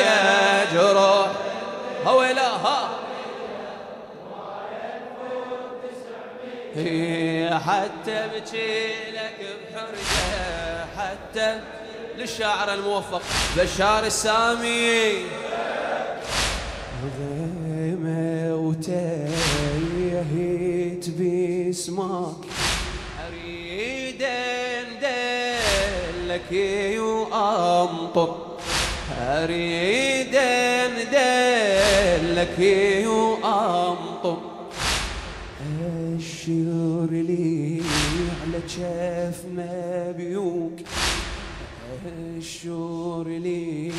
يا جروح هو لا ها حتى بجي لك بحرقة حتى للشاعر الموفق بشار السامي غيمة وتيهت باسمك اندلك وامطر اريد اندلك وامطر الشير لي على جف مبيوك الشور لي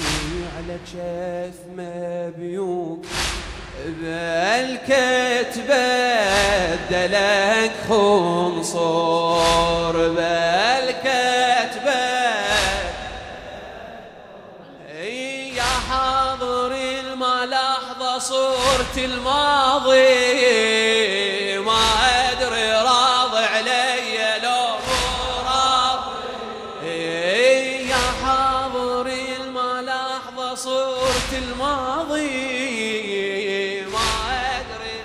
على جف مبيوك بالكتبة دلك خنصور بالكتبة يا حاضر الملاحظة صورة الماضي. ما أدري راضي علي لو راضي. يا حاضر الملاحظة صورة الماضي. ما أدري.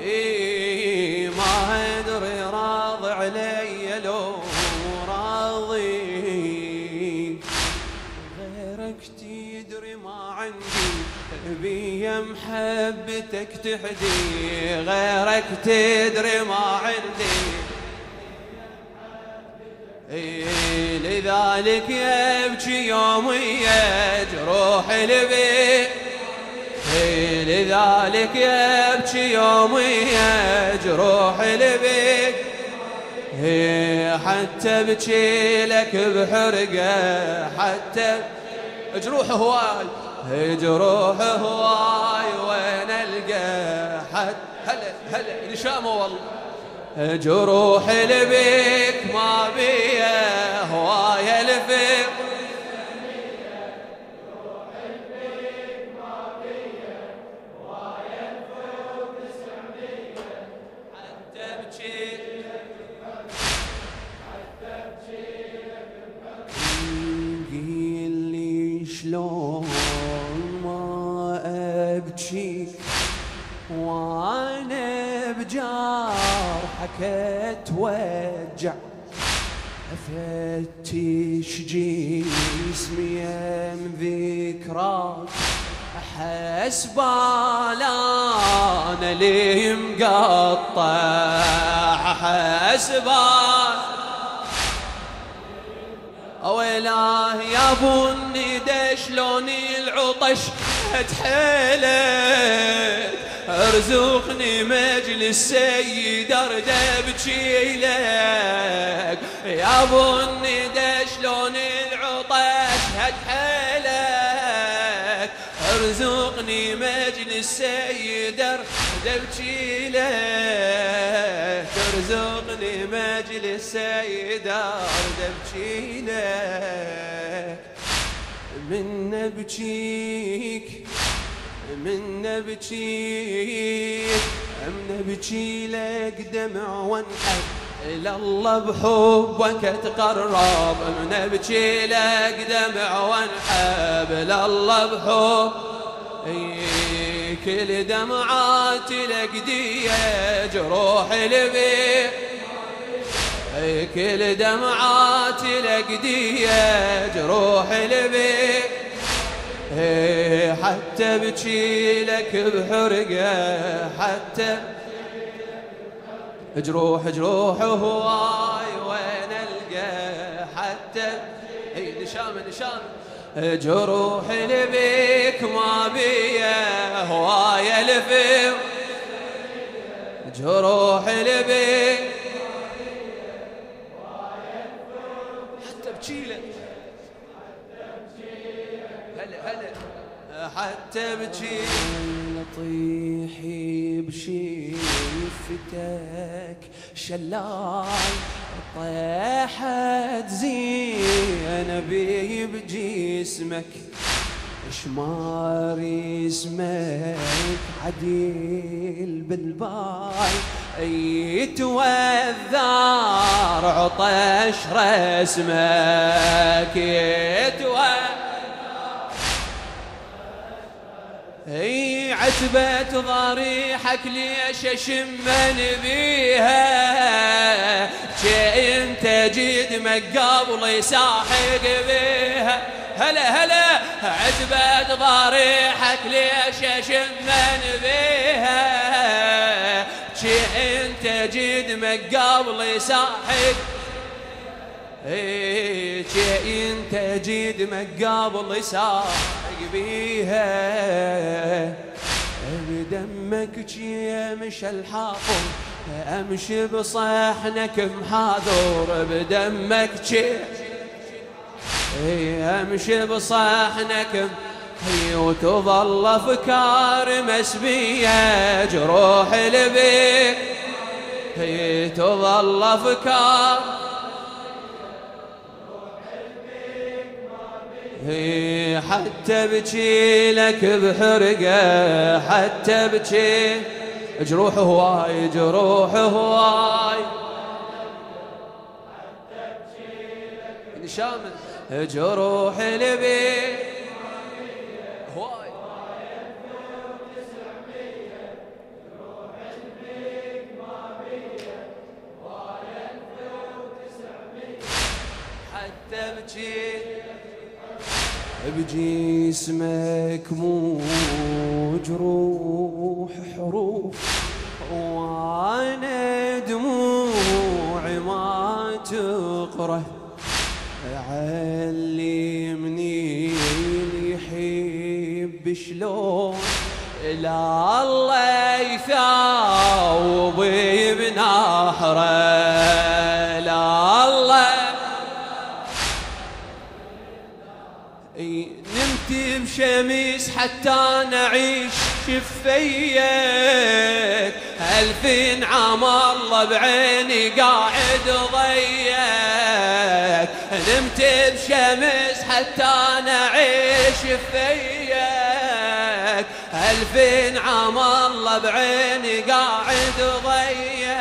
إيه. بيا محبتك تحدي غيرك تدري ما عندي. لذلك يبكي يومي جروح البيت لذلك يبكي يومي جروح البيت حتى بكي لك بحرقة حتى جروح هواي جروح هواي وين القى حد. هلا هلا نشامه والله. جروح لبيك ما بيا هواية الفيق. قيل لي شلون ابكي وأنا بجرحك اتوجع افتش جسمي من ذكراك؟ أحس بالأنا لي مقطع. أحس بالانا ويلاه يا بني ده شلون العطش اتحيلك أرزقني مجلس سيد أرد ابكي لك. يا بني ده شلون العطش؟ اتحيلك أرزقني مجلس سيد أرد ابكي لك. أرزقني مجلس سيد أرد ابكي لك. من نبكيك من نبكيك من نبكي لك دمع وانحب إلى الله بحبك تقرب من نبكي لك دمع وانحب إلى الله بحب إي كل دمعاتي لك دية جروح البيت كل دمعاتي لك دية جروح البيت. إي حتى بكي لك بحرقة حتى جروح جروح هواي وين ألقى حتى اي نشام نشام. جروح لبيك ما بيا هواي الفيم جروح لبيك حتى بجيله طيحي بشفتك شلال طيحت زينبي بجسمك. شماري اسمك عديل بالباي يتوذر عطش رسمك يتوذر أي عتبة ضريحك ليش اشمن بيها؟ شي أنت جيد مقابل يساحق بيها. هلا هلا عتبة ضريحك ليش اشمن بيها؟ شي أنت جيد مقابل يساحق إيه أنت جيد مقابل يساحق بيها. بدمك جي مش الحاطم أمشي بصحنك محاذور بدمك جي. أمشي بصحنك وتظل أفكار مسبية. جروح البيت. تظل أفكار حتى بجي لك بحرقة حتى بجي جروح هواي جروح هواي شامل جروح البيت تقره علمني يحب شلون؟ لا الله يثاوب بنحره لا الله. نمت بشمس حتى نعيش شفيك ألفين عام الله بعيني قاعد ضيك نمت بشمس حتى نعيش فيك. ألفين عام الله بعيني قاعد ضيك.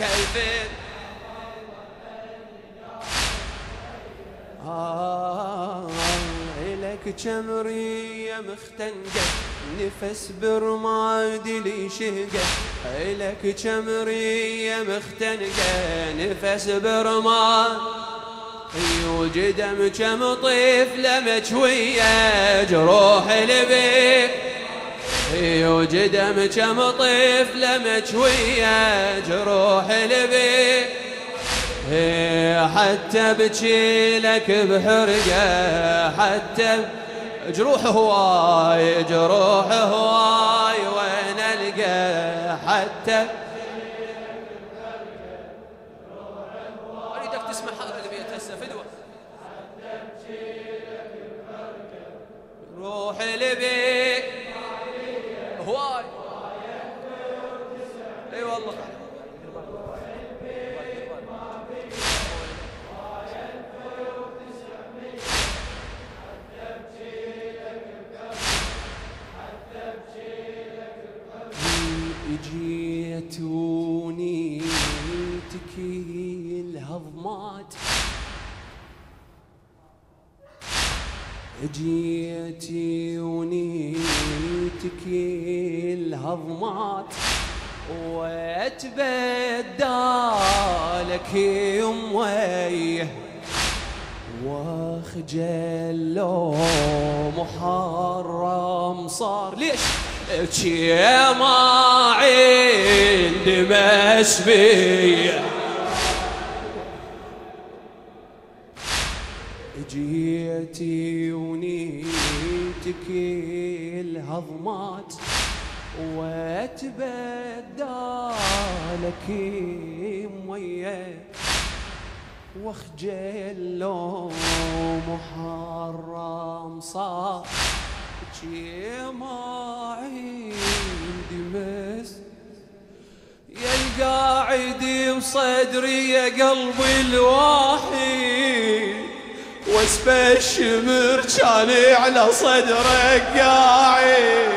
ألفين آه إلك جمرية مختنقة. نفس برماد لي شهقة إلك جمرية مختنقة. نفس برماد وجدم كم طفلة مجوية جروح البيت. وجدم كم طفلة مجوية جروح البيت. حتى بجي لك بحرقة حتى جروح هواي جروح هواي وين ألقى حتى جيتوني تكي الهضمات. جيتوني تكي الهضمات. واتبدالك يمويه وأخجل لو محرم صار. ليش؟ شي ما عندي مسبيه جيتي ونيتك الهضمات واتبدالك مويه واخجل لو محرم صار شي القاعد بصدري يا قلبي الواحد واسف الشمر كان على صدرك قاعد.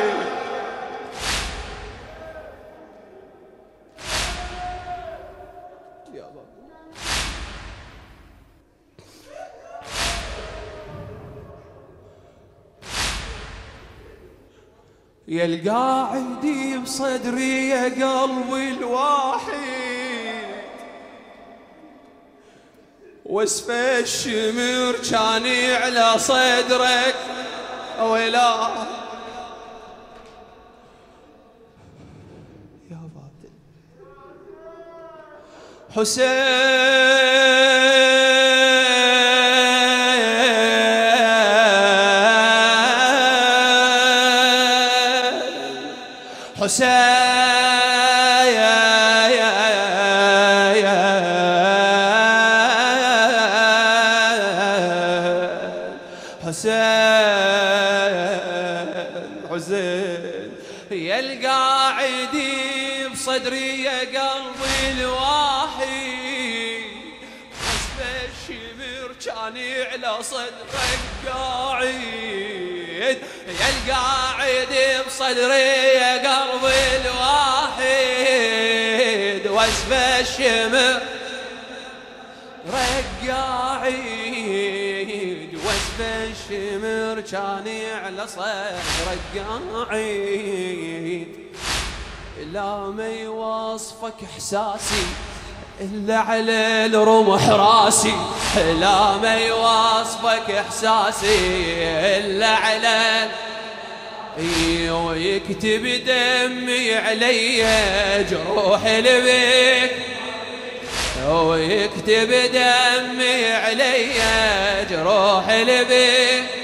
يا القاعد بصدري يا قلبي الواحد واسف الشمر كان على صدرك ولا يا باطل. حسين. حسين. بصدري يا قلبي الواحد. حسب الشمر كان على صدرك قاعد. يا القاعد بصدري يا قلبي الواحد. واسف الشمر رقاعد واسف الشمر كان على صدرك قاعد. لا ما يوصفك إحساسي إلا على الرمح راسي. لا ما يوصفك إحساسي إلا على ويكتب دمي علي جروح البيك ويكتب دمي علي جروح البيك